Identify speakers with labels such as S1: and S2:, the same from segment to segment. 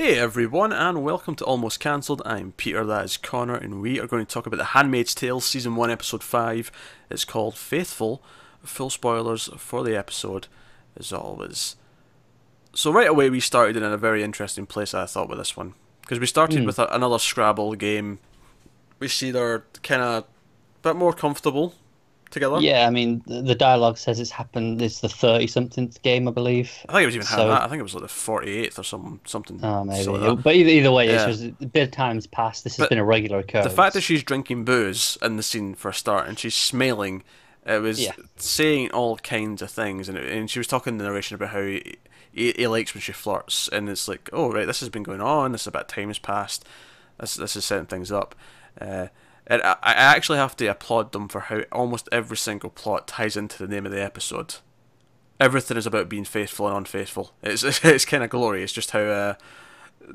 S1: Hey everyone, and welcome to Almost Cancelled. I'm Peter, that is Connor, and we are going to talk about The Handmaid's Tale, Season 1, Episode 5. It's called Faithful. Full spoilers for the episode, as always. So, right away, we started in a very interesting place, I thought, with this one. Because we started
S2: Mm.
S1: with a, another Scrabble game. We see they're kind of a bit more comfortable together.
S2: Yeah, I mean, the, dialogue says it's happened. It's the thirty something game, I believe.
S1: I think it was even
S2: So-
S1: that. I think it was like the 48th or something. something
S2: Oh, maybe.
S1: like.
S2: But either, either way,
S1: Yeah.
S2: it's just a bit of time's passed. This has
S1: But
S2: been a regular occurrence.
S1: The fact that she's drinking booze in the scene for a start and she's smelling, it was
S2: Yeah.
S1: saying all kinds of things, and, it, and she was talking in the narration about how he, he, he likes when she flirts, and it's like, oh right, this has been going on. This is about time has passed. This this is setting things up. Uh, and I, I actually have to applaud them for how almost every single plot ties into the name of the episode. Everything is about being faithful and unfaithful. It's it's, kind of glorious just how uh,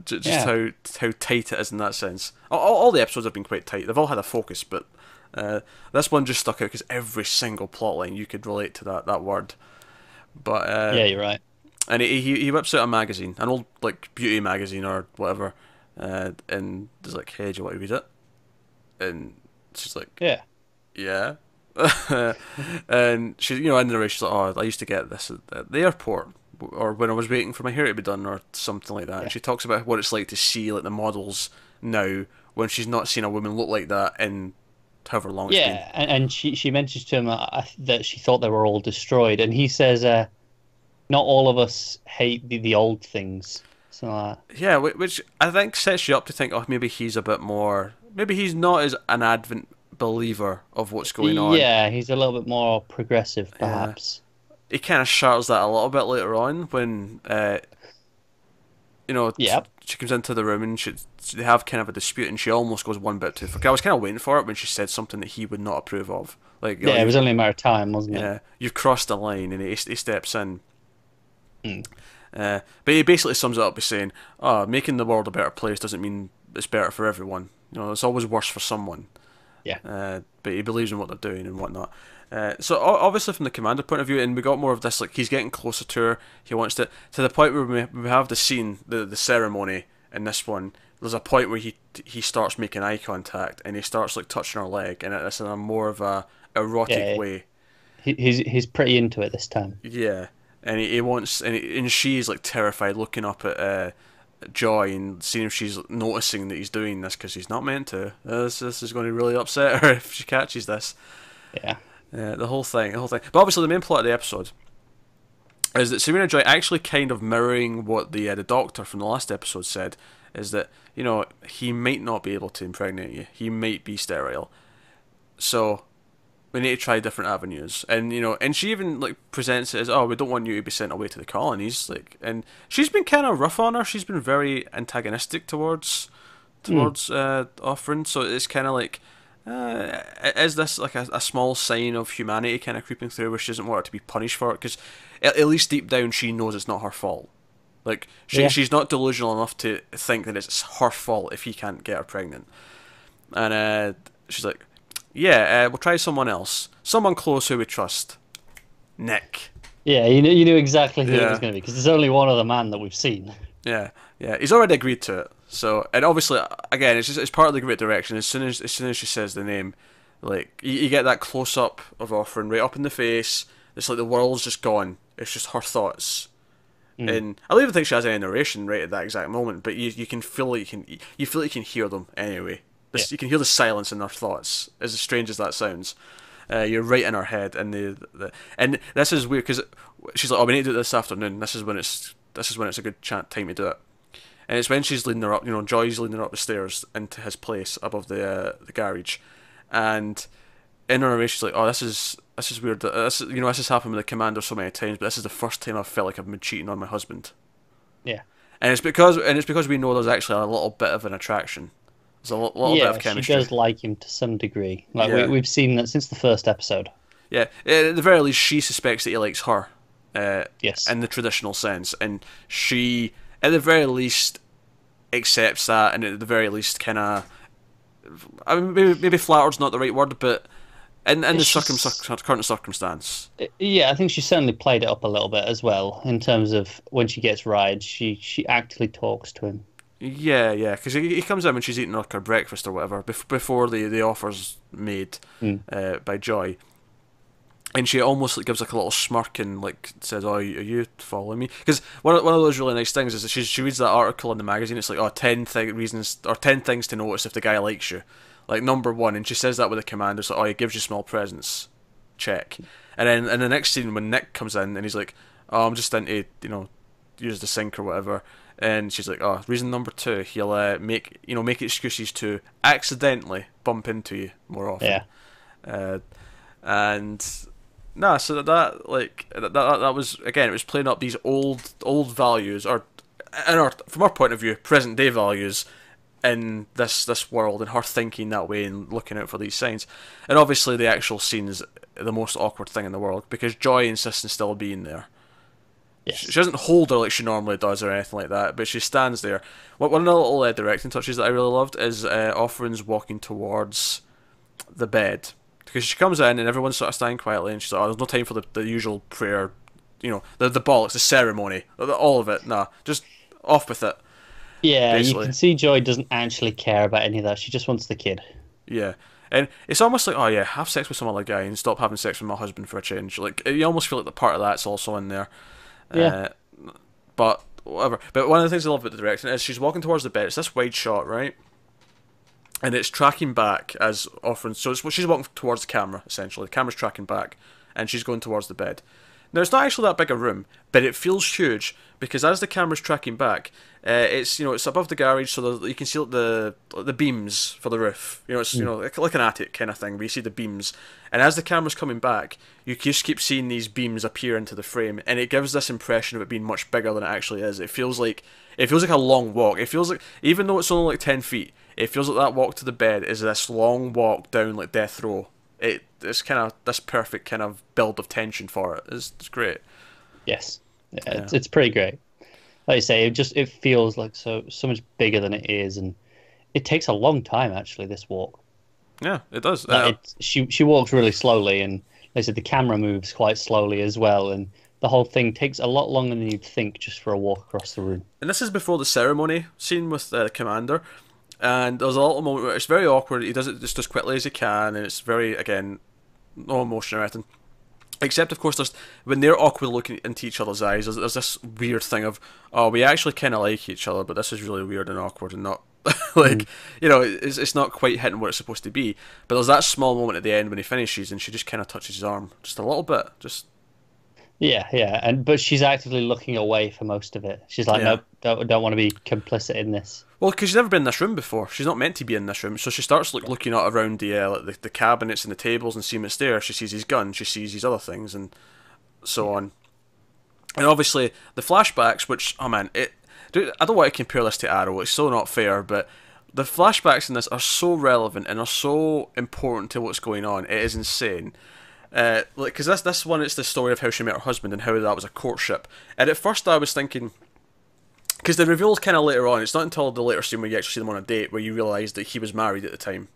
S1: just
S2: Yeah.
S1: how how tight it is in that sense. All, all the episodes have been quite tight. They've all had a focus, but uh, this one just stuck out because every single plot line you could relate to that that word. But uh,
S2: yeah, you're right.
S1: and he, he he whips out a magazine, an old like beauty magazine or whatever, uh, and he's like, "Hey, do you want to read it?" And she's like,
S2: Yeah,
S1: "Yeah." and she, you know, in the race, she's like, "Oh, I used to get this at the airport, or when I was waiting for my hair to be done, or something like that."
S2: Yeah.
S1: And she talks about what it's like to see like the models now when she's not seen a woman look like that in however long it's been.
S2: yeah, and, and she she mentions to him uh, that she thought they were all destroyed, and he says, uh, "Not all of us hate the, the old things." So uh,
S1: Yeah, whi- which I think sets you up to think, oh, maybe he's a bit more, maybe he's not as an advent believer of what's going on.
S2: yeah, he's a little bit more progressive, perhaps.
S1: He kind of shatters that a little bit later on when, uh, you know,
S2: Yep.
S1: she comes into the room and she, they have kind of a dispute and she almost goes one bit too far. I was kind of waiting for it when she said something that he would not approve of. Like,
S2: Yeah,
S1: know,
S2: it was only a matter of time, wasn't it?
S1: yeah, you've crossed the line, and he, he steps in.
S2: Hmm.
S1: Uh, but he basically sums it up by saying, "Oh, making the world a better place doesn't mean it's better for everyone. You know, it's always worse for someone."
S2: Yeah.
S1: Uh, but he believes in what they're doing and whatnot. Uh, so obviously, from the commander point of view, and we got more of this. Like he's getting closer to her. He wants to to the point where we, we have the scene, the the ceremony in this one. There's a point where he he starts making eye contact and he starts like touching her leg, and it's in a more of a erotic
S2: Yeah.
S1: way.
S2: He, he's he's pretty into it this time.
S1: Yeah, and he, he wants, and he, and she's like terrified, looking up at uh, Joy and seeing if she's noticing that he's doing this because he's not meant to. This this is going to really upset her if she catches this.
S2: Yeah.
S1: Uh, the whole thing, the whole thing. But obviously, the main plot of the episode is that Serena Joy actually kind of mirroring what the uh, the doctor from the last episode said is that you know he might not be able to impregnate you. He might be sterile. So we need to try different avenues. And you know, and she even like presents it as, "Oh, we don't want you to be sent away to the colonies." Like, and she's been kind of rough on her. She's been very antagonistic towards towards uh, Offred. So it's kind of like, uh, is this like a, a small sign of humanity kind of creeping through, where she doesn't want her to be punished for it? Because at, at least deep down, she knows it's not her fault. Like she,
S2: Yeah.
S1: she's not delusional enough to think that it's her fault if he can't get her pregnant. And uh, she's like, "Yeah, uh, we'll try someone else, someone close who we trust." Nick.
S2: Yeah, you knew, you knew exactly who it was going to be because there's only one other man that we've seen.
S1: Yeah, yeah, he's already agreed to it. So, and obviously, again, it's just it's part of the great direction. As soon as as soon as she says the name, like you, you get that close up of Offred right up in the face. It's like the world's just gone. It's just her thoughts. And I don't even think she has any narration right at that exact moment, but you you can feel like you can you feel like you can hear them anyway. This,
S2: Yeah.
S1: You can hear the silence in their thoughts, as strange as that sounds. Uh, you're right in her head, and the, the and this is weird because she's like, "Oh, we need to do it this afternoon. This is when it's this is when it's a good chat time to do it." And it's when she's leading her up, you know, Joy's leading her up the stairs into his place above the uh, the garage, and in her way she's like, "Oh, this is this is weird. This is, you know, this has happened with the commander so many times, but this is the first time I've felt like I've been cheating on my husband."
S2: Yeah.
S1: And it's because and it's because we know there's actually a little bit of an attraction. There's a little bit
S2: yeah,
S1: of
S2: she
S1: chemistry.
S2: does like him to some degree. Like
S1: Yeah.
S2: we, we've seen that since the first episode.
S1: Yeah, at the very least, she suspects that he likes her. Uh,
S2: Yes.
S1: in the traditional sense, and she, at the very least, accepts that, and at the very least, kind of, I mean, maybe maybe flattered's not the right word, but in in the circum- current circumstance,
S2: Yeah, I think she certainly played it up a little bit as well in terms of when she gets rides, she she actively talks to him.
S1: Yeah, yeah, because he, he comes in when she's eating like her breakfast or whatever bef- before the the offer's made
S2: Mm.
S1: uh, by Joy, and she almost like gives like a little smirk and like says, "Oh, are you following me?" Because one of, one of those really nice things is that she she reads that article in the magazine. It's like, "Oh, ten th- reasons or ten things to notice if the guy likes you." Like number one, and she says that with a command. It's like, "Oh, he gives you small presents." Check. And then in the next scene when Nick comes in and he's like, "Oh, I'm just into you know use the sink or whatever." And she's like, "Oh, reason number two, he'll uh, make you know make excuses to accidentally bump into you more often."
S2: Yeah.
S1: Uh, and nah, so that, that like that, that that was again, it was playing up these old old values, or in our from our point of view, present day values in this this world, and her thinking that way and looking out for these signs. And obviously, the actual scene is the most awkward thing in the world because Joy insists on still being there.
S2: Yes.
S1: She doesn't hold her like she normally does or anything like that, but she stands there. One one of the little uh, directing touches that I really loved is uh, Offred's walking towards the bed because she comes in and everyone's sort of standing quietly, and she's like, "Oh, there's no time for the, the usual prayer, you know, the the bollocks, the ceremony, all of it. Nah, just off with it."
S2: Yeah,
S1: Basically.
S2: you can see Joy doesn't actually care about any of that. She just wants the kid.
S1: Yeah. And it's almost like, oh yeah, have sex with some other guy and stop having sex with my husband for a change. Like you almost feel like the part of that's also in there.
S2: Yeah.
S1: Uh, but whatever. But one of the things I love about the direction is she's walking towards the bed. It's this wide shot, right? And it's tracking back as Offred. So she's walking towards the camera essentially. The camera's tracking back, and she's going towards the bed. Now it's not actually that big a room, but it feels huge because as the camera's tracking back, uh, it's you know it's above the garage, so the, you can see like, the the beams for the roof. You know it's you know like, like an attic kind of thing, where you see the beams, and as the camera's coming back, you just keep seeing these beams appear into the frame, and it gives this impression of it being much bigger than it actually is. It feels like it feels like a long walk. It feels like even though it's only like ten feet, it feels like that walk to the bed is this long walk down like death row. It it's kind of this perfect kind of build of tension for it. It's, it's great.
S2: Yes, yeah, It's, it's pretty great. Like you say, it just it feels like so so much bigger than it is, and it takes a long time actually. This walk,
S1: Yeah, it does.
S2: like
S1: Uh,
S2: it, she she walks really slowly, and like I said the camera moves quite slowly as well, and the whole thing takes a lot longer than you'd think just for a walk across the room.
S1: and this is before the ceremony scene with the commander. And there's a little moment where it's very awkward. He does it just as quickly as he can, and it's very again, no emotion or anything. Except, of course, there's when they're awkward looking into each other's eyes. There's, there's this weird thing of, oh, we actually kind of like each other, but this is really weird and awkward and not like mm. you know, it's it's not quite hitting what it's supposed to be. But there's that small moment at the end when he finishes, and she just kind of touches his arm, just a little bit, just
S2: Yeah, yeah, and but she's actively looking away for most of it. She's like,
S1: Yeah.
S2: nope, don't don't want to be complicit in this.
S1: Well, because she's never been in this room before. She's not meant to be in this room. So she starts like looking out around the, uh, like the the cabinets and the tables and seeing what's there. She sees his gun. She sees these other things and so on. And obviously the flashbacks, which oh man, it. Dude, I don't want to compare this to Arrow. It's so not fair, but the flashbacks in this are so relevant and are so important to what's going on. It is insane. Uh, like, because this this one, it's the story of how she met her husband and how that was a courtship. And at first, I was thinking, because the reveal's kind of later on. It's not until the later scene where you actually see them on a date where you realise that he was married at the time.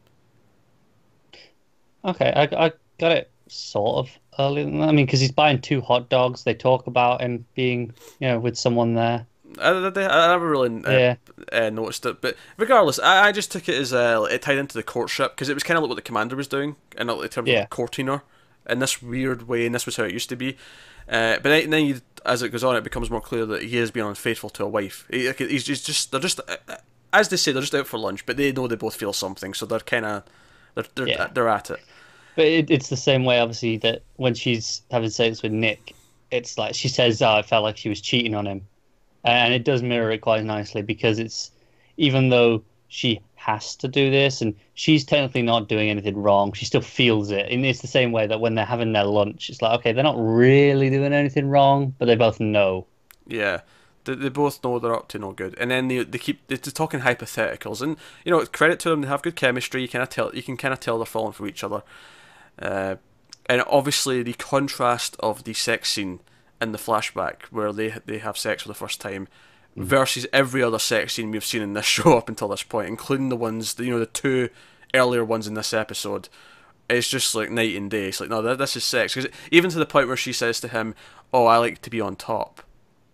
S2: Okay, I I got it sort of earlier than that. I mean, because he's buying two hot dogs. They talk about him being, you know, with someone there.
S1: I, I, I never really uh,
S2: Yeah.
S1: uh, noticed it, but regardless, I, I just took it as uh, it tied into the courtship because it was kind of like what the commander was doing, and in terms
S2: Yeah.
S1: of courting her in this weird way, and this was how it used to be. Uh, but then, you, as it goes on, it becomes more clear that he has been unfaithful to a wife. He, he's just, they're just uh, as they say they're just out for lunch, but they know they both feel something, so they're kind of they're they're,
S2: Yeah.
S1: they're at it.
S2: But it, it's the same way, obviously, that when she's having sex with Nick, it's like she says, "Oh, I felt like she was cheating on him," and it does mirror it quite nicely because it's even though she has to do this and she's technically not doing anything wrong, she still feels it. And it's the same way that when they're having their lunch, it's like, okay, they're not really doing anything wrong, but they both know.
S1: Yeah, they, they both know they're up to no good, and then they they keep they're talking hypotheticals, and you know it's credit to them, they have good chemistry. You kind of tell you can kind of tell they're falling for each other, uh, and obviously the contrast of the sex scene in the flashback where they they have sex for the first time. Versus every other sex scene we've seen in this show up until this point, including the ones, you know, the two earlier ones in this episode, it's just like night and day. It's like no, th- this is sex. Because even to the point where she says to him, "Oh, I like to be on top.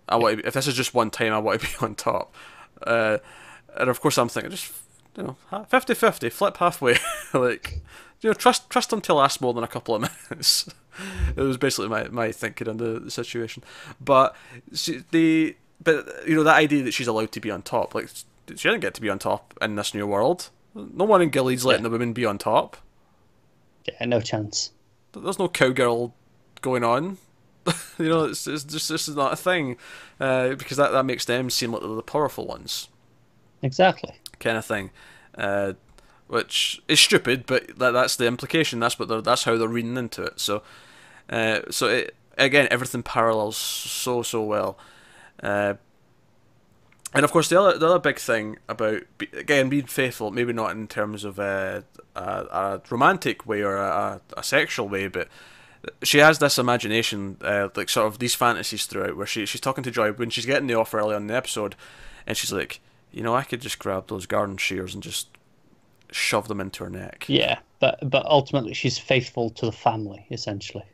S1: I want to be, if this is just one time, I want to be on top." Uh, and of course I'm thinking just you know 50-50, flip halfway, like you know trust trust them to last more than a couple of minutes. it was basically my, my thinking on the, the situation, but she, the but you know that idea that she's allowed to be on top, like she didn't get to be on top in this new world. No one in Gilead's letting
S2: Yeah.
S1: the women be on top.
S2: Yeah, no chance.
S1: There's no cowgirl going on. you know, it's, it's just this is not a thing uh, because that, that makes them seem like they're the powerful ones,
S2: Exactly.
S1: kind of thing. Uh, which is stupid, but that, that's the implication. That's what they're, that's how they're reading into it. So, uh, so it, again, everything parallels so so well. Uh, and of course, the other the other big thing about again being faithful, maybe not in terms of a, a, a romantic way or a, a sexual way, but she has this imagination, uh, like sort of these fantasies throughout, where she she's talking to Joy when she's getting the offer early on in the episode, and she's like, you know, I could just grab those garden shears and just shove them into her neck.
S2: Yeah, but but ultimately she's faithful to the family essentially.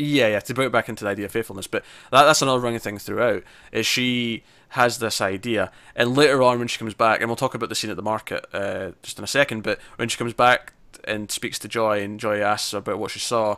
S1: Yeah, yeah, to bring it back into the idea of faithfulness. But that, that's another running thing throughout, is she has this idea. And later on when she comes back, and we'll talk about the scene at the market uh, just in a second, but when she comes back and speaks to Joy, and Joy asks her about what she saw,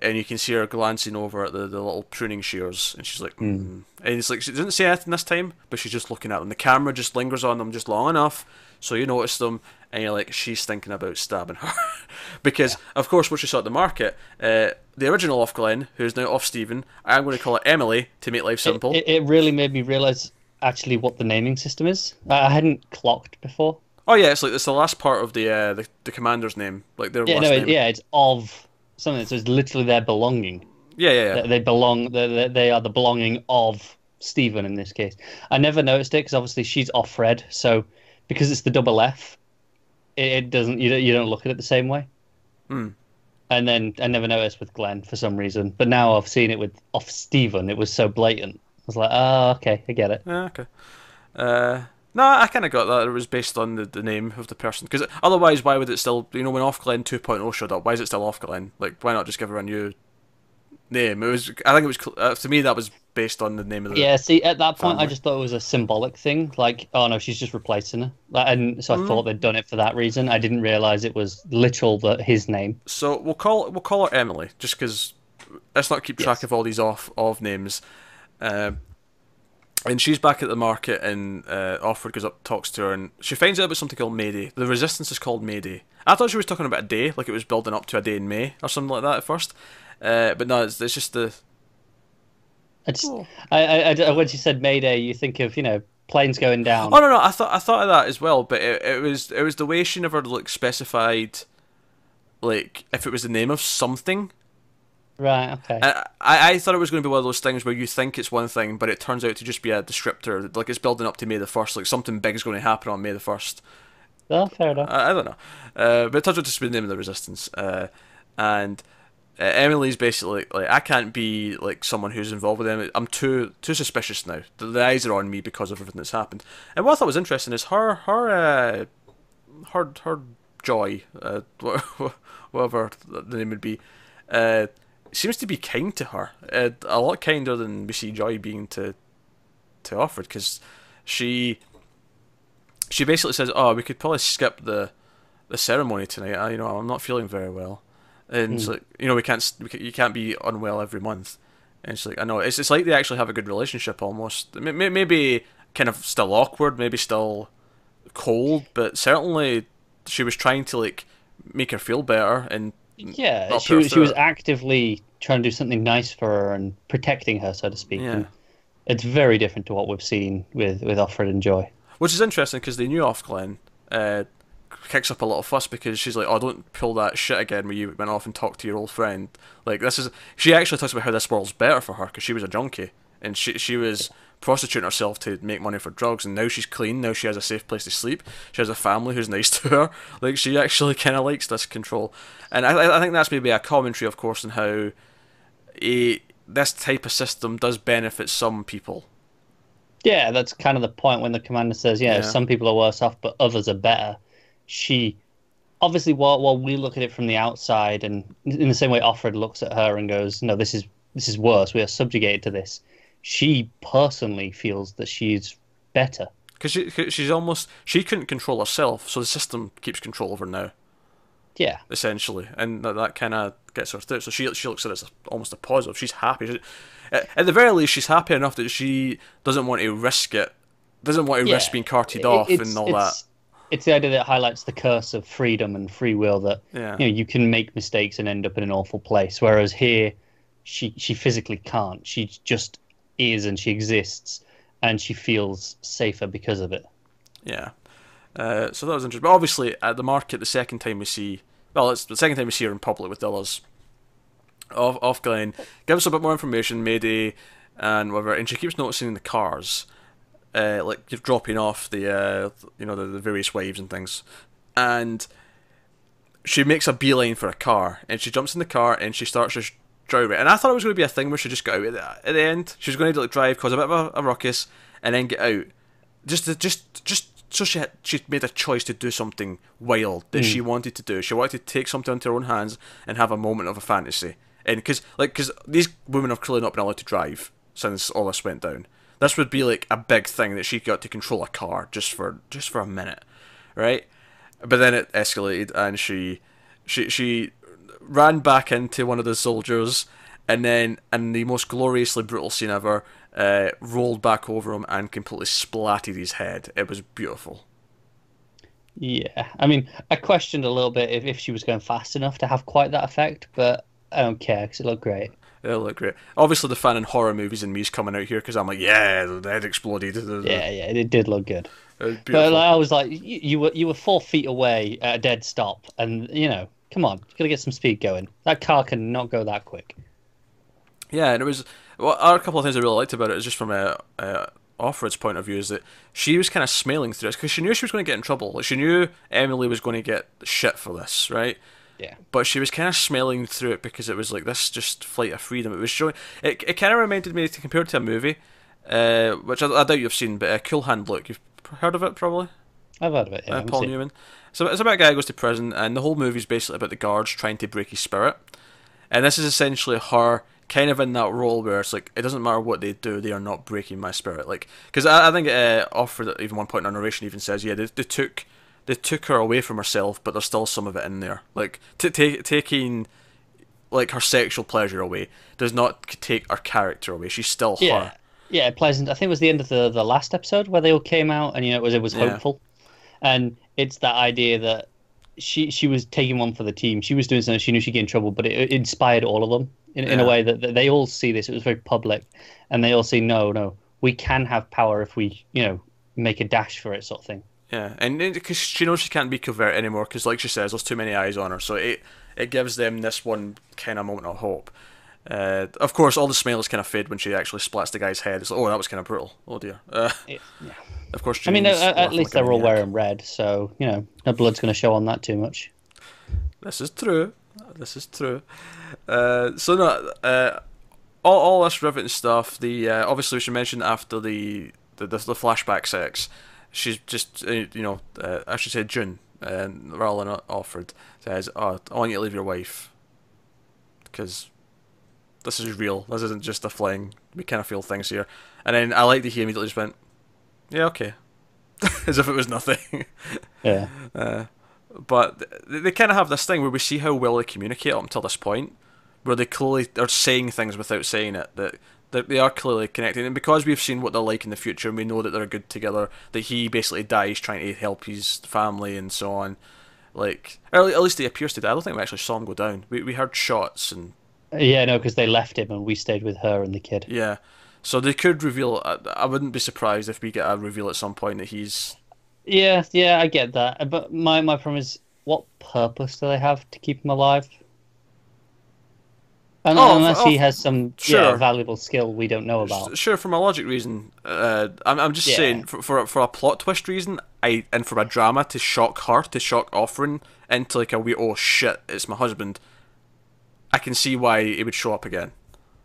S1: and you can see her glancing over at the, the little pruning shears, and she's like, mm. and it's like, she doesn't say anything this time, but she's just looking at them. The camera just lingers on them just long enough, so you notice them, and you're like, she's thinking about stabbing her. because, yeah. of course, what she saw at the market, uh, the original off Glenn, who's now off Stephen, I'm going to call it Emily to make life simple.
S2: It, it, it really made me realise actually what the naming system is. I hadn't clocked before.
S1: Oh yeah, it's like it's the last part of the uh, the, the commander's name, like their
S2: yeah,
S1: last
S2: no,
S1: name.
S2: It, yeah, it's of something. So it's literally their belonging.
S1: Yeah, yeah, yeah.
S2: They, they belong. They, they are the belonging of Stephen in this case. I never noticed it because obviously she's Offred, so because it's the double F, it, it doesn't. You don't, you don't look at it the same way.
S1: Hmm.
S2: And then I never noticed with Glenn for some reason, but now I've seen it with off Stephen. It was so blatant. I was like, oh, okay, I get it.
S1: Yeah, okay. Uh, no, I kind of got that it was based on the, the name of the person. Because otherwise, why would it still, you know, when Off Glenn 2.0 showed up, why is it still Off Glenn? Like, why not just give her a new name? It was, I think it was, uh, to me, that was based on the name of the.
S2: Yeah, see, at that point,
S1: family.
S2: I just thought it was a symbolic thing. Like, oh no, she's just replacing her. And so I
S1: Mm.
S2: thought they'd done it for that reason. I didn't realize it was literal the, his name.
S1: So we'll call we'll call her Emily, just because let's not keep track
S2: Yes.
S1: of all these off of names. Um, and she's back at the market, and uh, Offred goes up, talks to her, and she finds out about something called Mayday. The resistance is called Mayday. I thought she was talking about a day, like it was building up to a day in May or something like that at first. Uh, but no, it's, it's just the
S2: I just,
S1: Oh.
S2: I, I, I, when she said Mayday, you think of you know planes going down.
S1: Oh no, no, I thought I thought of that as well, but it, it was it was the way she never like specified, like if it was the name of something.
S2: Right. Okay.
S1: I, I I thought it was going to be one of those things where you think it's one thing, but it turns out to just be a descriptor. Like it's building up to May the first. Like something big is going to happen on May the first.
S2: oh, fair enough.
S1: I, I don't know, uh, but it turns out to just be the name of the resistance. Uh, and uh, Emily's basically like I can't be like someone who's involved with them. I'm too too suspicious now. The, the eyes are on me because of everything that's happened. And what I thought was interesting is her her uh, her her joy, uh, whatever the name would be, uh, seems to be kind to her. Uh, a lot kinder than we see Joy being to to Offred because she she basically says, "Oh, we could probably skip the the ceremony tonight. I, you know, I'm not feeling very well." And it's like, you know, we can't, we can, you can't be unwell every month. And it's like, I know, it's, it's like they actually have a good relationship almost. May- may- Maybe kind of still awkward, maybe still cold, but certainly she was trying to like make her feel better and
S2: yeah, she
S1: her
S2: was she was actively trying to do something nice for her and protecting her, so to speak.
S1: Yeah.
S2: And it's very different to what we've seen with with Offred and Joy.
S1: Which is interesting because they knew off Glenn uh, kicks up a lot of fuss because she's like, "Oh, don't pull that shit again where you went off and talked to your old friend." Like this is she actually talks about how this world's better for her because she was a junkie and she she was prostituting herself to make money for drugs and now she's clean. Now she has a safe place to sleep. She has a family who's nice to her. Like she actually kind of likes this control, and I I think that's maybe a commentary, of course, on how a this type of system does benefit some people.
S2: Yeah, that's kind of the point when the commander says, yeah,
S1: Yeah.
S2: some people are worse off, but others are better. She, obviously, while, while we look at it from the outside, and in the same way Offred looks at her and goes, no, this is this is worse. We are subjugated to this. She personally feels that she's better.
S1: because she, she's almost she couldn't control herself, so the system keeps control of her now,
S2: Yeah.
S1: essentially, and that, that kind of gets her through. So she she looks at it as almost a positive. She's happy. She, at, the very least, she's happy enough that she doesn't want to risk it, doesn't want to risk being carted
S2: It-
S1: off and all that.
S2: It's, the idea that highlights the curse of freedom and free will that
S1: Yeah.
S2: you know you can make mistakes and end up in an awful place. Whereas here, she she physically can't. She just is and she exists, and she feels safer because of it.
S1: Yeah. Uh, so that was interesting. But obviously, at the market, the second time we see, well, it's the second time we see her in public with dollars off, off Glen, give us a bit more information, Mayday, and whatever. And she keeps noticing the cars, uh, like dropping off the, uh, you know, the, the various waves and things, and she makes a beeline for a car, and she jumps in the car and she starts just driving. And I thought it was going to be a thing where she just got out at the, at the end. She was going to like drive, cause a bit of a, a ruckus, and then get out. Just, to, just, just so she had, she made a choice to do something wild that she wanted to do. She wanted to take something into her own hands and have a moment of a fantasy. And because, like, because these women have clearly not been allowed to drive since all this went down. This would be like a big thing that she got to control a car just for just for a minute, right? But then it escalated, and she, she, she ran back into one of the soldiers, and then, in the most gloriously brutal scene ever, uh, rolled back over him and completely splatted his head. It was beautiful.
S2: Yeah, I mean, I questioned a little bit if, if she was going fast enough to have quite that effect, but I don't care because it looked great.
S1: It looked great. Obviously, the fan in horror movies and me's coming out here because I'm like, yeah, the head exploded.
S2: Yeah, yeah, it did look good.
S1: Was
S2: But like, I was like, you, you were you were four feet away at a dead stop, and you know, come on, you gotta get some speed going. That car cannot go that quick.
S1: Yeah, and it was well, a couple of things I really liked about it is just from a, a Offred's point of view is that she was kind of smiling through it because she knew she was going to get in trouble. Like she knew Emily was going to get shit for this, right?
S2: Yeah.
S1: But she was kind of smelling through it because it was like this just flight of freedom. It was showing. It, it kind of reminded me to compare it to a movie, uh, which I, I doubt you've seen, but uh, Cool Hand Luke. You've heard of it probably.
S2: I've heard of it. Yeah,
S1: uh, Paul Newman. So it's about a guy who goes to prison, and the whole movie's basically about the guards trying to break his spirit. And this is essentially her kind of in that role where it's like it doesn't matter what they do, they are not breaking my spirit. Like because I, I think uh, Offred at even one point in our narration even says yeah they, they took they took her away from herself, but there's still some of it in there. Like t- ta- taking like her sexual pleasure away does not take her character away. She's still
S2: Yeah,
S1: her.
S2: yeah, pleasant. I think it was the end of the the last episode where they all came out, and you know, it was it was
S1: Yeah.
S2: hopeful, and it's that idea that she she was taking one for the team. She was doing something. She knew she'd get in trouble, but it, it inspired all of them in, in a way that, that they all see this. It was very public, and they all see no, no, we can have power if we, you know, make a dash for it, sort of thing.
S1: Yeah, and because she knows she can't be covert anymore, because like she says, there's too many eyes on her. So it it gives them this one kind of moment of hope. Uh, of course, all the smiles kind of fade when she actually splats the guy's head. It's like, oh, that was kind of brutal. Oh dear. Uh,
S2: Yeah.
S1: of course,
S2: I mean, at, at least
S1: like
S2: they're all
S1: maniac.
S2: wearing red, so you know, no blood's going to show on that too much.
S1: This is true. This is true. Uh, so no, uh, all all this riveting stuff. The uh, obviously we should mention after the the, the, the flashback sex, she's just uh, you know uh, I should say June uh, rather than Offred says, "Oh, I want you to leave your wife because this is real. This isn't just a fling. We kind of feel things here." And then I like that he immediately just went, "Yeah, okay," as if it was nothing.
S2: Yeah.
S1: but they, they kind of have this thing where we see how well they communicate up until this point, where they clearly are saying things without saying it. That that they are clearly connected, and because we've seen what they're like in the future, and we know that they're good together. That he basically dies trying to help his family and so on. Like, or at least he appears to die. I don't think we actually saw him go down. We we heard shots and
S2: Yeah, no, because they left him and we stayed with her and the kid.
S1: yeah. So they could reveal. I, I wouldn't be surprised if we get a reveal at some point that he's
S2: Yeah, yeah, I get that. But my my problem is, what purpose do they have to keep him alive?
S1: Oh,
S2: unless
S1: oh,
S2: he has some
S1: sure.
S2: yeah, valuable skill we don't know about.
S1: Sure, from a logic reason, uh, I'm, I'm just
S2: Yeah.
S1: saying for, for a- for a plot twist reason, I and for a drama to shock her, to shock Offred into like a wee oh shit, it's my husband. I can see why he would show up again.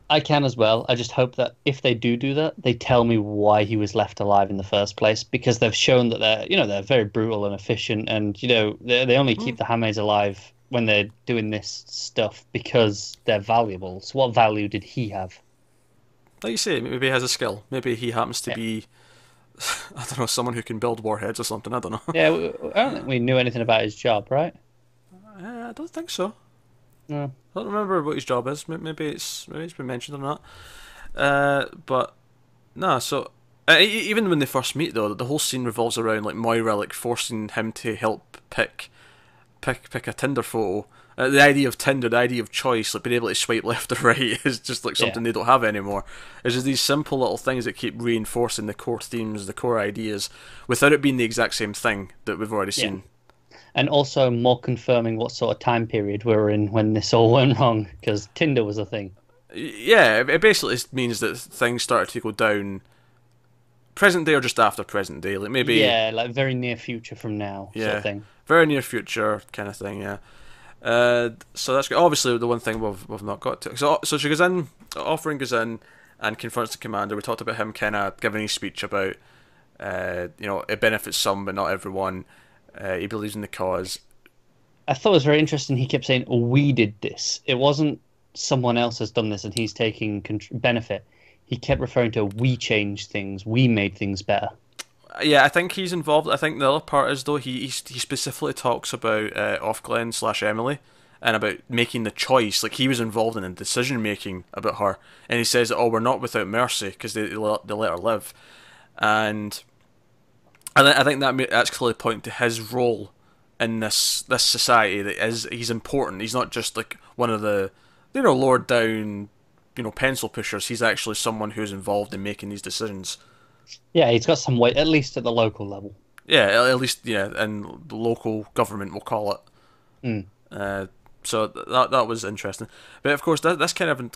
S2: I can as well. I just hope that if they do do that, they tell me why he was left alive in the first place because they've shown that they're you know they're very brutal and efficient and you know they they only keep the handmaids alive when they're doing this stuff because they're valuable. So what value did he have?
S1: Like you say, maybe he has a skill. Maybe he happens to
S2: Yeah.
S1: be I don't know, someone who can build warheads or something. I don't know.
S2: Yeah, we, I don't think we knew anything about his job, right?
S1: Uh, I don't think so.
S2: No.
S1: I don't remember what his job is. Maybe it's maybe it's been mentioned or not. Uh, but no. So uh, even when they first meet, though, the whole scene revolves around like Moira like forcing him to help pick pick pick a Tinder photo. Uh, the idea of Tinder, the idea of choice, like being able to swipe left or right, is just like something
S2: Yeah.
S1: they don't have anymore. It's just these simple little things that keep reinforcing the core themes, the core ideas, without it being the exact same thing that we've already
S2: Yeah.
S1: seen.
S2: And also more confirming what sort of time period we were in when this all went wrong, because Tinder was a thing.
S1: Yeah, it- basically means that things started to go down present day or just after present day. Like maybe
S2: Yeah, like very near future from now, sort
S1: Yeah.
S2: of thing.
S1: Very near future kind of thing. Yeah. Uh, so that's great. Obviously, the one thing we've we've not got to. So so she goes in, Offred goes in, and confronts the commander. We talked about him kind of giving his speech about, uh, you know, it benefits some but not everyone. Uh, he believes in the cause.
S2: I thought it was very interesting. He kept saying, "We did this." It wasn't someone else has done this and he's taking benefit. He kept referring to, "We changed things. We made things better."
S1: Yeah, I think he's involved. I think the other part is though he he, specifically talks about uh, off Glenn slash Emily and about making the choice. Like he was involved in the decision making about her, and he says oh we're not without mercy because they they let, her live, and I thi- I think that that's clearly to his role in this this society that is he's important. He's not just like one of the you know lowered down you know pencil pushers. He's actually someone who's involved in making these decisions.
S2: Yeah, he's got some weight, at least at the local level.
S1: Yeah, at least yeah, and the local government will call it.
S2: Mm.
S1: Uh, so that that was interesting, but of course that this kind of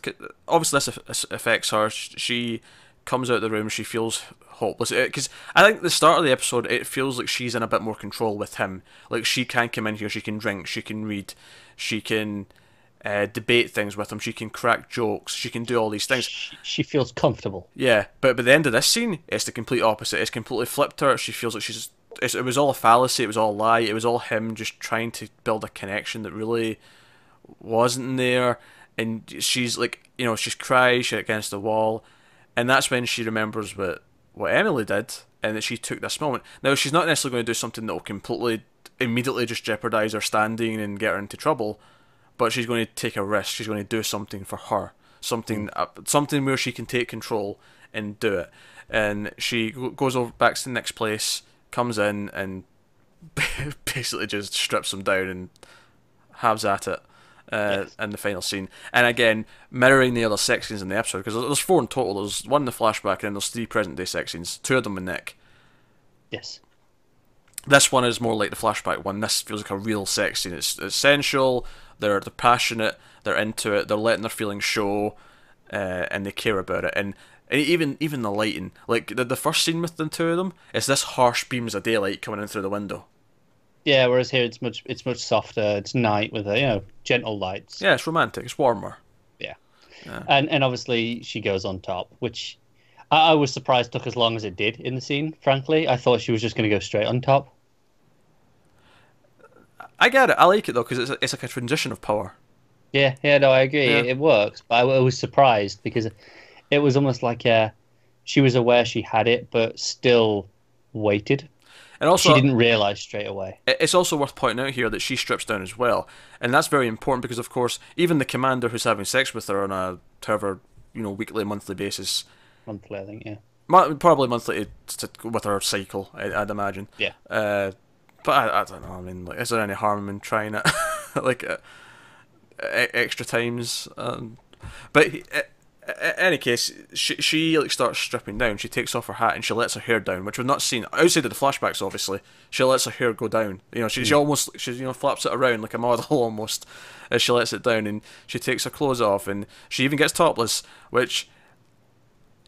S1: obviously this affects her. She comes out of the room, she feels hopeless because I think the start of the episode it feels like she's in a bit more control with him. Like she can come in here, she can drink, she can read, she can uh, debate things with him, she can crack jokes, she can do all these things.
S2: She, she feels comfortable.
S1: Yeah, but by the end of this scene, it's the complete opposite. It's completely flipped her. She feels like she's. It's, it was all a fallacy. It was all a lie. It was all him just trying to build a connection that really wasn't there. And she's like, you know, she's crying, she's against the wall, and that's when she remembers what what Emily did, and that she took this moment. Now she's not necessarily going to do something that will completely, immediately just jeopardize her standing and get her into trouble, but she's going to take a risk. She's going to do something for her, something uh, something where she can take control and do it. And she goes over back to the Nick's place, comes in and basically just strips him down and halves at it. Uh,
S2: Yes.
S1: in the final scene, and again mirroring the other sex scenes in the episode because there's four in total. There's one in the flashback, and then there's three present day sex scenes. Two of them with Nick.
S2: Yes.
S1: This one is more like the flashback one. This feels like a real sex scene. It's essential. They're they're passionate. They're into it. They're letting their feelings show, uh, and they care about it. And, and even even the lighting, like the the first scene with the two of them, is this harsh beams of daylight coming in through the window.
S2: Yeah, whereas here it's much it's much softer. It's night with a you know gentle lights.
S1: Yeah, it's romantic. It's warmer. Yeah.
S2: And and obviously she goes on top, which I, I was surprised took as long as it did in the scene. Frankly, I thought she was just going to go straight on top.
S1: I get it. I like it though because it's it's like a transition of power.
S2: Yeah, yeah, no, I agree.
S1: Yeah.
S2: It, it works, but I, I was surprised because it was almost like uh, she was aware she had it, but still waited.
S1: And also,
S2: she didn't realize straight away.
S1: It's also worth pointing out here that she strips down as well, and that's very important because, of course, even the commander who's having sex with her on a however you know weekly, monthly basis,
S2: Monthly, I think. Yeah.
S1: probably monthly to, to, with her cycle, I, I'd imagine.
S2: Yeah.
S1: Uh, but I, I don't know. I mean, like, is there any harm in trying it, like uh, extra times? Um, but he- uh, any case, she she like starts stripping down. She takes off her hat and she lets her hair down, which we've not seen outside of the flashbacks. Obviously, she lets her hair go down. You know, she she almost she you know flaps it around like a model almost as she lets it down, and she takes her clothes off, and she even gets topless, which.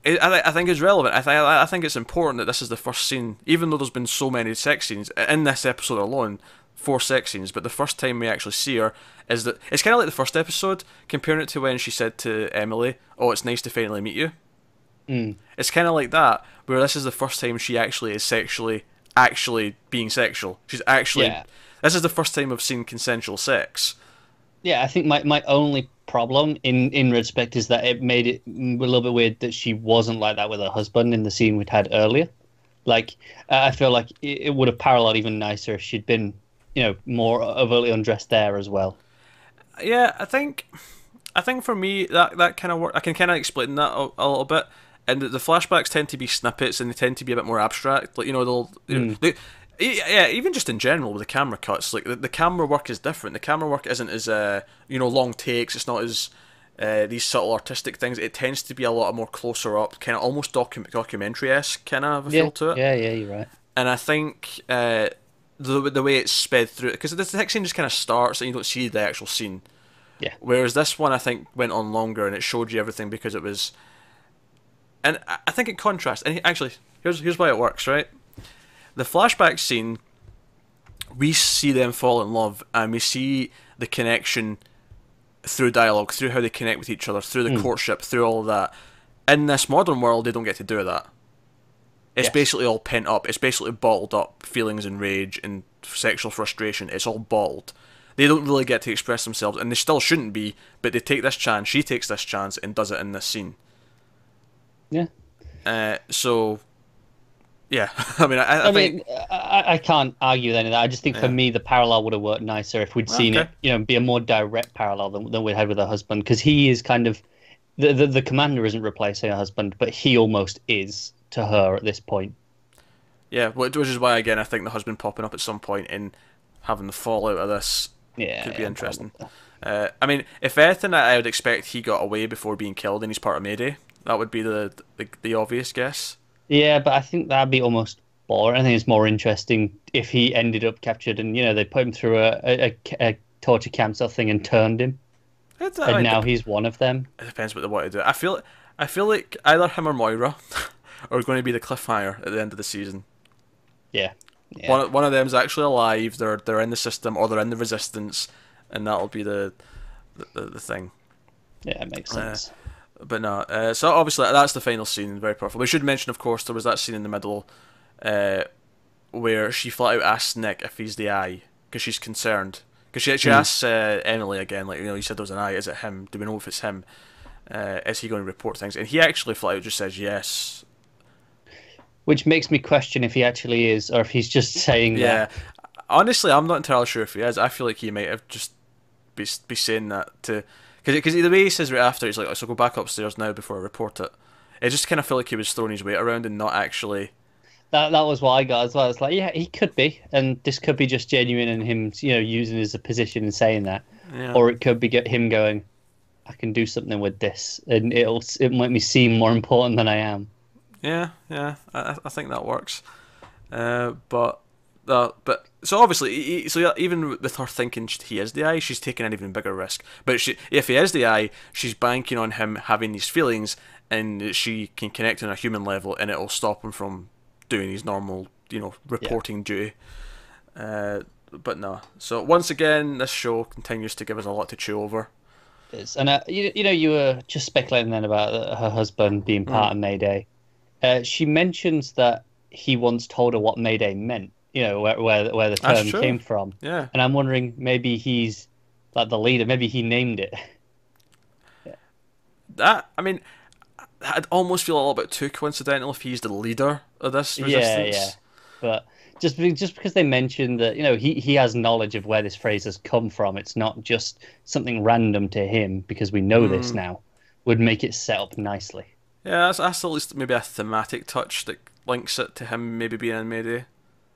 S1: I, I I think is relevant. I think I think it's important that this is the first scene, even though there's been so many sex scenes in this episode alone, four sex scenes. But the first time we actually see her is that it's kind of like the first episode, comparing it to when she said to Emily, "Oh, it's nice to finally meet you."
S2: Mm.
S1: It's kind of like that, where this is the first time she actually is sexually, actually being sexual. She's actually.
S2: Yeah.
S1: This is the first time I've seen consensual sex.
S2: Yeah, I think my, my only problem in, in respect is that it made it a little bit weird that she wasn't like that with her husband in the scene we'd had earlier. Like I feel like it, would have paralleled even nicer if she'd been, you know, more overtly undressed there as well.
S1: Yeah, I think, I think for me that that kind of work. I can kind of explain that a, a little bit. And the, the flashbacks tend to be snippets, and they tend to be a bit more abstract. Like you know, they'll. Know, mm. they, yeah, even just in general with the camera cuts, like the, the camera work is different. The camera work isn't as uh, you know long takes. It's not as uh, these subtle artistic things. It tends to be a lot more closer up, kind of almost docu- documentary esque kind of a
S2: Yeah,
S1: feel to it.
S2: yeah, yeah, you're right.
S1: And I think uh, the the way it's sped through, because the text scene just kind of starts and you don't see the actual scene.
S2: Yeah.
S1: Whereas this one, I think, went on longer and it showed you everything because it was. And I I think it contrasts. And actually, here's here's why it works, right? The flashback scene, we see them fall in love, and we see the connection through dialogue, through how they connect with each other, through the courtship, through all of that. In this modern world, they don't get to do that. It's
S2: Yes.
S1: basically all pent up. It's basically bottled up feelings and rage and sexual frustration. It's all bottled. They don't really get to express themselves, and they still shouldn't be. But they take this chance. She takes this chance and does it in this scene.
S2: Yeah.
S1: Uh, so, yeah. I mean, I, I,
S2: I
S1: think
S2: mean, I, I can't argue with any of that. I just think for me, the parallel would have worked nicer if we'd seen
S1: Okay.
S2: it, you know, be a more direct parallel than, than we had with her husband, because he is kind of the, the the commander isn't replacing her husband, but he almost is to her at this point.
S1: yeah, which is why again I think the husband popping up at some point and having the fallout of this
S2: Yeah,
S1: could be
S2: yeah,
S1: interesting. Uh, I mean, if anything, I I would expect he got away before being killed, and he's part of Mayday. That would be the the, the obvious guess.
S2: Yeah, but I think that'd be almost boring. I think it's more interesting if he ended up captured and you know they put him through a, a, a, torture camp sort of thing and turned him, and
S1: I-
S2: now he's one of them.
S1: it depends what they want to do. I feel I feel like either him or Moira are going to be the cliffhanger at the end of the season.
S2: Yeah, yeah.
S1: One one of them's actually alive. They're they're in the system or they're in the resistance, and that'll be the the, the, the thing.
S2: yeah, it makes
S1: Uh,
S2: sense.
S1: But no, uh, so obviously that's the final scene, very powerful. We should mention, of course, there was that scene in the middle uh, where she flat out asks Nick if he's the eye because she's concerned. Because she, she
S2: Hmm.
S1: asks uh, Emily again, like, you know, you said there was an eye, is it him? Do we know if it's him? Uh, is he going to report things? And he actually flat out just says yes.
S2: Which makes me question if he actually is, or if he's just saying
S1: Yeah.
S2: that.
S1: Honestly, I'm not entirely sure if he is. I feel like he might have just be, be saying that to. Because the way he says right after, he's like, so go back upstairs now before I report it. It just kind of felt like he was throwing his weight around and not actually.
S2: That that was what I got as well. It's like, yeah, he could be, and this could be just genuine and him, you know, using his position and saying that,
S1: Yeah.
S2: or it could be get him going. I can do something with this, and it'll it make me seem more important than I am.
S1: Yeah, yeah, I, I think that works. Uh, but uh, but so obviously, so even with her thinking he is the eye, she's taking an even bigger risk. But she, if he is the eye, she's banking on him having these feelings, and she can connect on a human level, and it'll stop him from doing his normal, you know, reporting duty. Uh, but no. So once again, this show continues to give us a lot to chew over.
S2: It's, and uh, you, you know, you were just speculating then about her husband being part of Mayday. Uh, she mentions that he once told her what Mayday meant. You know, where where, where the term came from.
S1: Yeah.
S2: And I'm wondering, maybe he's like the leader. Maybe he named it.
S1: That I mean, I'd almost feel a little bit too coincidental if he's the leader of this resistance.
S2: Yeah, yeah. But just be- just because they mentioned that, you know, he he has knowledge of where this phrase has come from. It's not just something random to him because we know this
S1: Hmm.
S2: now. Would make it set up nicely.
S1: Yeah, that's, that's at least maybe a thematic touch that links it to him maybe being in Mayday.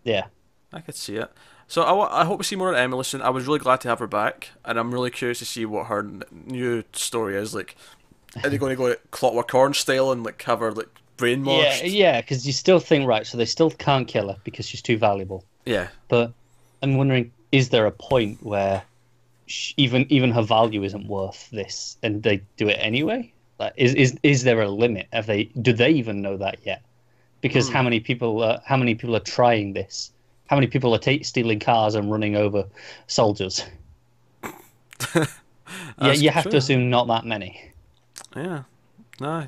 S2: Yeah.
S1: I could see it. So I, I hope we see more of Emily soon. I was really glad to have her back, and I'm really curious to see what her new story is. Like, are they going to go Clockwork Orange style and like have her like brainwashed?
S2: Yeah, yeah, because you still think right, so they still can't kill her because she's too valuable.
S1: yeah.
S2: But I'm wondering, is there a point where sh even even her value isn't worth this, and they do it anyway? Like, is is is there a limit? Have they do they even know that yet? Because how many people are, how many people are trying this? How many people are ta- stealing cars and running over soldiers? yeah, you have
S1: true.
S2: to assume not that many.
S1: Yeah, no,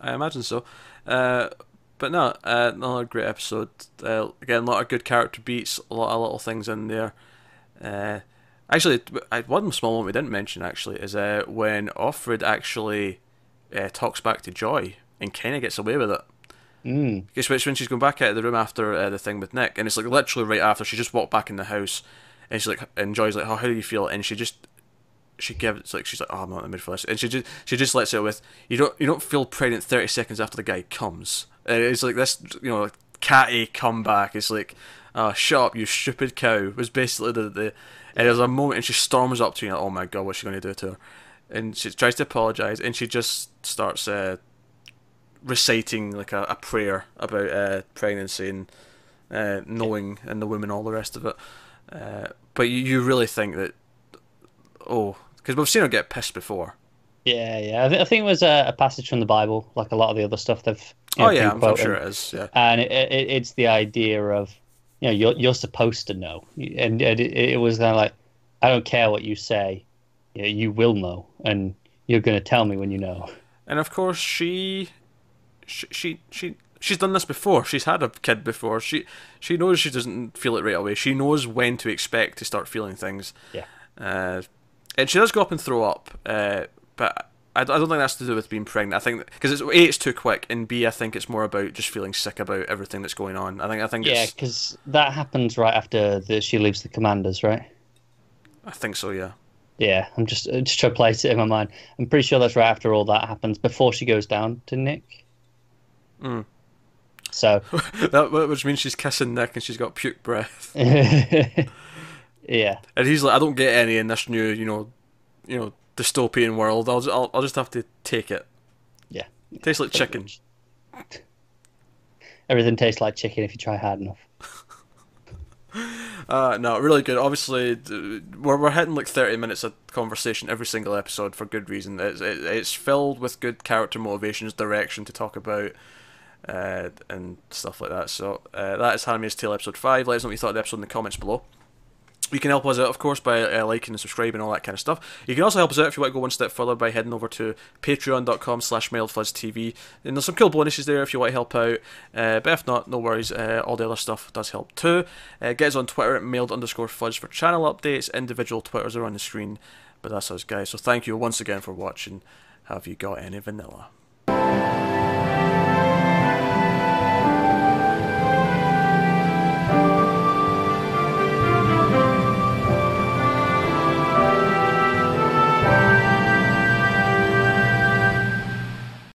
S1: I imagine so. Uh, but no, uh, another great episode. Uh, again, a lot of good character beats, a lot of little things in there. Uh, actually, I- one small one we didn't mention actually is uh, when Offred actually uh, talks back to Joy and kind of gets away with it.
S2: Mm.
S1: Because when she's going back out of the room after uh, the thing with Nick, and it's like literally right after she just walked back in the house, and she's like, and Joy's like, "Oh, how do you feel?" And she just she gives like she's like, "Oh, I'm not in the mood for this," and she just she just lets it with, "You don't you don't feel pregnant thirty seconds after the guy comes." And it's like this, you know, catty comeback. It's like, "Oh, shut up, you stupid cow." Was basically the the, and there's a moment, and she storms up to you, like, "Oh my god, what's she going to do to her?" And she tries to apologize, and she just starts. Uh, reciting like a, a prayer about uh, pregnancy and uh, knowing and the woman, all the rest of it. Uh, but you, you really think that, oh, because we've seen her get pissed before.
S2: Yeah, yeah. I, th- I think it was a, a passage from the Bible, like a lot of the other stuff they've. You know,
S1: oh yeah, I'm, sure it is. Yeah,
S2: and it, it, it's the idea of you know you're you're supposed to know, and, and it, it was kind of like I don't care what you say, you, know, you will know, and you're going to tell me when you know.
S1: and of course she, she, she, she. She's done this before. She's had a kid before. She she knows she doesn't feel it right away. She knows when to expect to start feeling things.
S2: Yeah.
S1: Uh, and she does go up and throw up. Uh, but I, I don't think that's to do with being pregnant. I think because it's a it's too quick, and b I think it's more about just feeling sick about everything that's going on. I think I think
S2: Yeah, because that happens right after the, she leaves the commanders, right?
S1: I think so. Yeah.
S2: Yeah, I'm just just trying to place it in my mind. I'm pretty sure that's right after all that happens, before she goes down to Nick.
S1: Mm.
S2: So,
S1: that which means she's kissing Nick and she's got puke breath,
S2: yeah,
S1: and he's like, I don't get any in this new, you know, you know, dystopian world. I'll just, I'll, I'll just have to take it.
S2: yeah.
S1: Tastes like chicken.
S2: Everything tastes like chicken if you try hard enough.
S1: Uh, no, really good. Obviously, we're we're hitting like thirty minutes of conversation every single episode for good reason. It's it, it's filled with good character motivations, direction to talk about, uh, and stuff like that. So uh, that is Handmaid's Tale episode five. Let us know what you thought of the episode in the comments below. You can help us out, of course, by uh, liking and subscribing and all that kind of stuff. You can also help us out if you want to go one step further by heading over to patreon.com slash TV. And there's some cool bonuses there if you want to help out. Uh, but if not, no worries. Uh, all the other stuff does help too. Uh, get us on Twitter at mailed underscore fuzz for channel updates. Individual Twitters are on the screen. But that's us, guys. So thank you once again for watching. Have you got any vanilla?